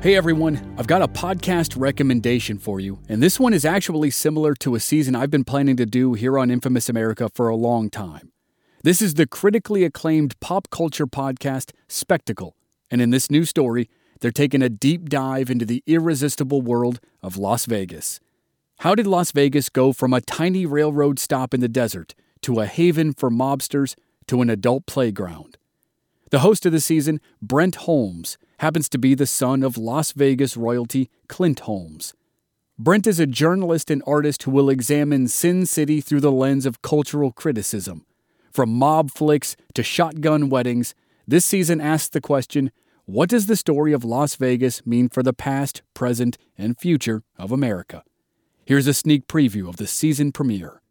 Hey everyone, I've got a podcast recommendation for you, and this one is actually similar to a season I've been planning to do here on Infamous America for a long time. This is the critically acclaimed pop culture podcast Spectacle, and in this new story, they're taking a deep dive into the irresistible world of Las Vegas. How did Las Vegas go from a tiny railroad stop in the desert to a haven for mobsters to an adult playground? The host of the season, Brent Holmes, happens to be the son of Las Vegas royalty Clint Holmes. Brent is a journalist and artist who will examine Sin City through the lens of cultural criticism. From mob flicks to shotgun weddings, this season asks the question what does the story of Las Vegas mean for the past, present, and future of America? Here's a sneak preview of the season premiere.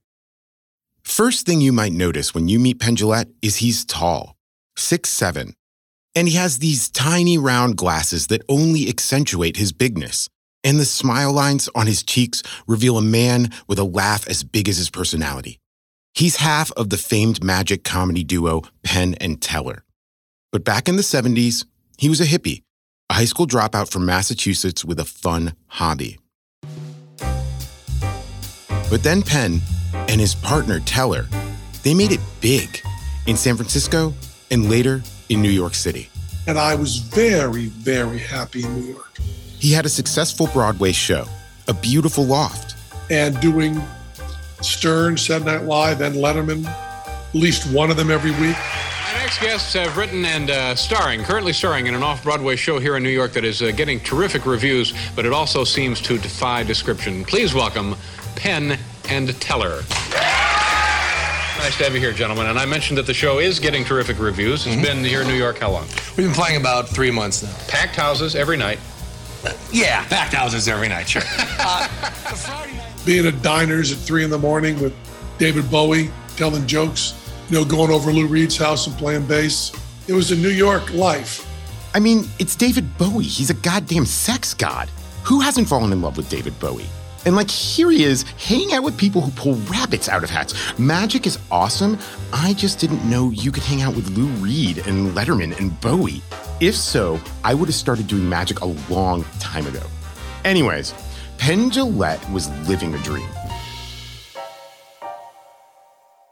First thing you might notice when you meet Penn Jillette is he's tall, six seven, and he has these tiny round glasses that only accentuate his bigness. And the smile lines on his cheeks reveal a man with a laugh as big as his personality. He's half of the famed magic comedy duo Penn and Teller. But back in the 70s, he was a hippie, a high school dropout from Massachusetts with a fun hobby. But then Penn and his partner Teller, they made it big in San Francisco and later in New York City. And I was very, very happy in New York. He had a successful Broadway show, A Beautiful Loft. And doing Stern, Saturday Night Live, and Letterman, at least one of them every week. My next guests have written and uh, starring, currently starring in an off Broadway show here in New York that is uh, getting terrific reviews, but it also seems to defy description. Please welcome Penn and Teller. Nice to have you here, gentlemen. And I mentioned that the show is getting terrific reviews. It's mm-hmm. been here in New York how long? We've been playing about three months now. Packed houses every night. Yeah, packed houses every night, sure. uh, Being at diners at three in the morning with David Bowie telling jokes, you know, going over Lou Reed's house and playing bass. It was a New York life. I mean, it's David Bowie. He's a goddamn sex god. Who hasn't fallen in love with David Bowie? And like here he is hanging out with people who pull rabbits out of hats. Magic is awesome. I just didn't know you could hang out with Lou Reed and Letterman and Bowie. If so, I would have started doing magic a long time ago. Anyways, Penn Jillette was living a dream.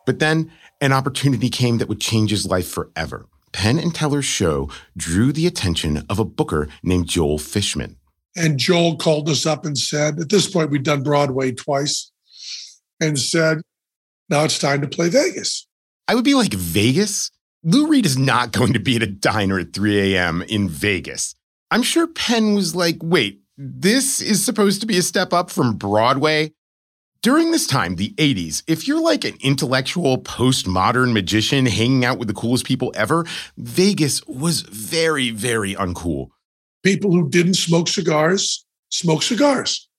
But then an opportunity came that would change his life forever. Penn and Teller's show drew the attention of a booker named Joel Fishman. And Joel called us up and said, at this point, we'd done Broadway twice, and said, now it's time to play Vegas. I would be like, Vegas? Lou Reed is not going to be at a diner at 3 a.m. in Vegas. I'm sure Penn was like, wait, this is supposed to be a step up from Broadway? During this time, the 80s, if you're like an intellectual postmodern magician hanging out with the coolest people ever, Vegas was very, very uncool. People who didn't smoke cigars smoked cigars.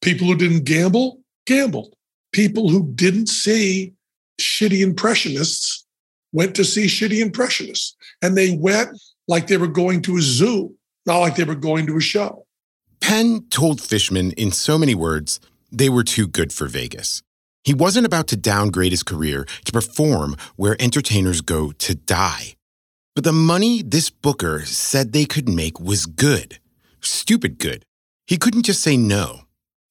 People who didn't gamble gambled. People who didn't see shitty impressionists went to see shitty impressionists. And they went like they were going to a zoo, not like they were going to a show. Penn told Fishman in so many words they were too good for Vegas. He wasn't about to downgrade his career to perform where entertainers go to die. But the money this booker said they could make was good, stupid good. He couldn't just say no.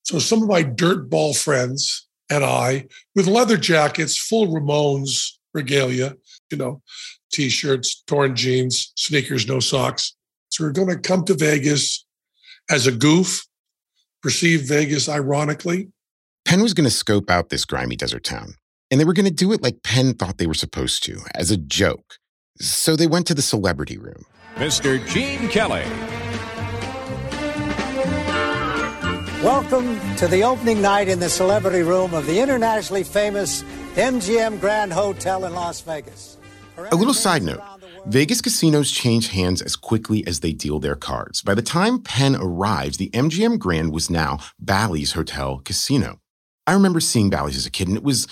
So some of my dirtball friends and I, with leather jackets, full Ramones regalia, you know, t-shirts, torn jeans, sneakers, no socks. So we're going to come to Vegas as a goof, perceived Vegas ironically. Penn was going to scope out this grimy desert town, and they were going to do it like Penn thought they were supposed to, as a joke. So they went to the celebrity room. Mr. Gene Kelly. Welcome to the opening night in the celebrity room of the internationally famous MGM Grand Hotel in Las Vegas. A little side note Vegas casinos change hands as quickly as they deal their cards. By the time Penn arrived, the MGM Grand was now Bally's Hotel Casino. I remember seeing Bally's as a kid, and it was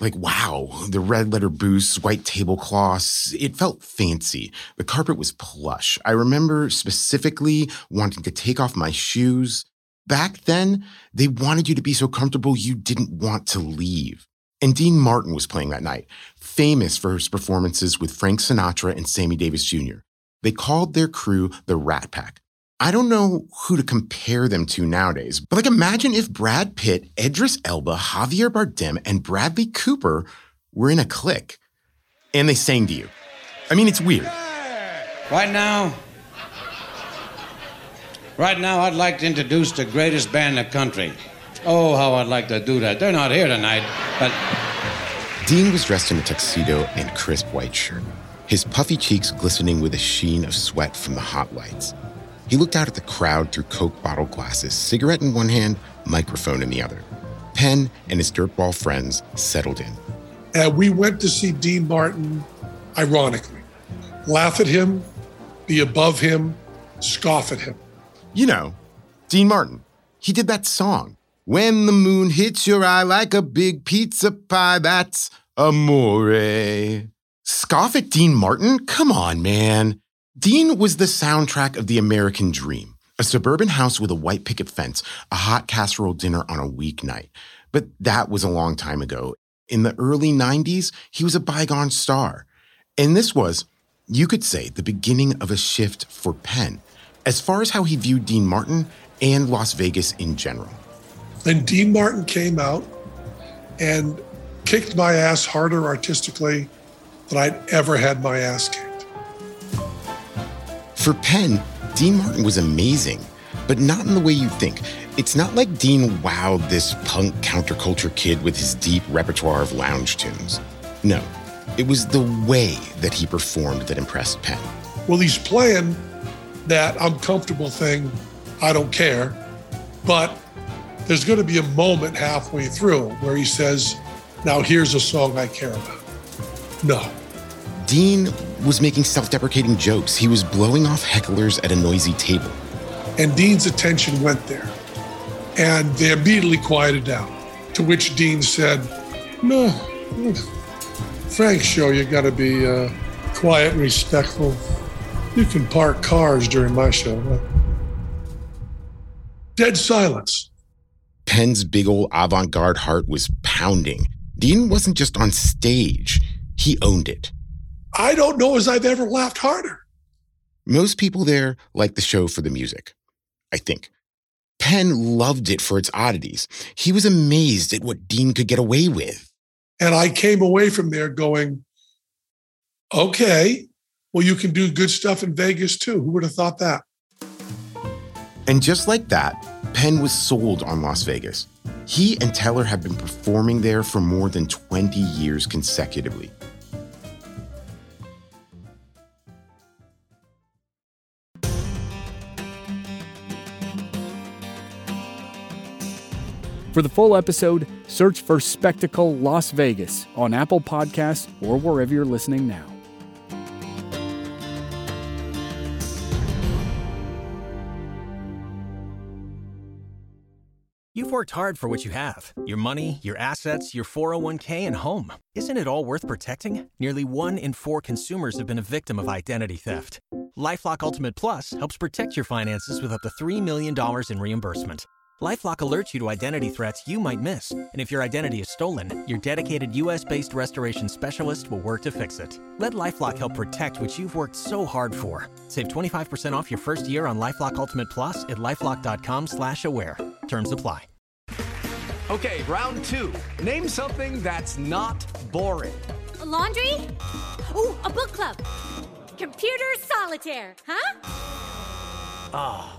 like, wow, the red letter booths, white tablecloths, it felt fancy. The carpet was plush. I remember specifically wanting to take off my shoes. Back then, they wanted you to be so comfortable you didn't want to leave. And Dean Martin was playing that night, famous for his performances with Frank Sinatra and Sammy Davis Jr. They called their crew the Rat Pack. I don't know who to compare them to nowadays, but like imagine if Brad Pitt, Idris Elba, Javier Bardem, and Bradley Cooper were in a clique and they sang to you. I mean, it's weird. Right now, right now, I'd like to introduce the greatest band in the country. Oh, how I'd like to do that. They're not here tonight, but. Dean was dressed in a tuxedo and crisp white shirt, his puffy cheeks glistening with a sheen of sweat from the hot lights. He looked out at the crowd through Coke bottle glasses, cigarette in one hand, microphone in the other. Penn and his dirtball friends settled in. And we went to see Dean Martin, ironically, laugh at him, be above him, scoff at him. You know, Dean Martin. He did that song. When the moon hits your eye like a big pizza pie, that's amore. Scoff at Dean Martin? Come on, man. Dean was the soundtrack of the American dream a suburban house with a white picket fence, a hot casserole dinner on a weeknight. But that was a long time ago. In the early 90s, he was a bygone star. And this was, you could say, the beginning of a shift for Penn, as far as how he viewed Dean Martin and Las Vegas in general. Then Dean Martin came out and kicked my ass harder artistically than I'd ever had my ass kicked. For Penn, Dean Martin was amazing, but not in the way you think. It's not like Dean wowed this punk counterculture kid with his deep repertoire of lounge tunes. No, it was the way that he performed that impressed Penn. Well, he's playing that uncomfortable thing, I don't care, but there's going to be a moment halfway through where he says, Now here's a song I care about. No. Dean was making self deprecating jokes. He was blowing off hecklers at a noisy table. And Dean's attention went there. And they immediately quieted down. To which Dean said, No, Frank's show, you got to be uh, quiet and respectful. You can park cars during my show. Dead silence. Penn's big old avant garde heart was pounding. Dean wasn't just on stage, he owned it. I don't know as I've ever laughed harder. Most people there liked the show for the music, I think. Penn loved it for its oddities. He was amazed at what Dean could get away with. And I came away from there going, okay, well, you can do good stuff in Vegas too. Who would have thought that? And just like that, Penn was sold on Las Vegas. He and Teller have been performing there for more than 20 years consecutively. For the full episode, search for Spectacle Las Vegas on Apple Podcasts or wherever you're listening now. You've worked hard for what you have your money, your assets, your 401k, and home. Isn't it all worth protecting? Nearly one in four consumers have been a victim of identity theft. Lifelock Ultimate Plus helps protect your finances with up to $3 million in reimbursement. LifeLock alerts you to identity threats you might miss, and if your identity is stolen, your dedicated U.S.-based restoration specialist will work to fix it. Let LifeLock help protect what you've worked so hard for. Save 25% off your first year on LifeLock Ultimate Plus at lifeLock.com/slash-aware. Terms apply. Okay, round two. Name something that's not boring. A laundry. Ooh, a book club. Computer solitaire. Huh? Ah.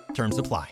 Terms apply.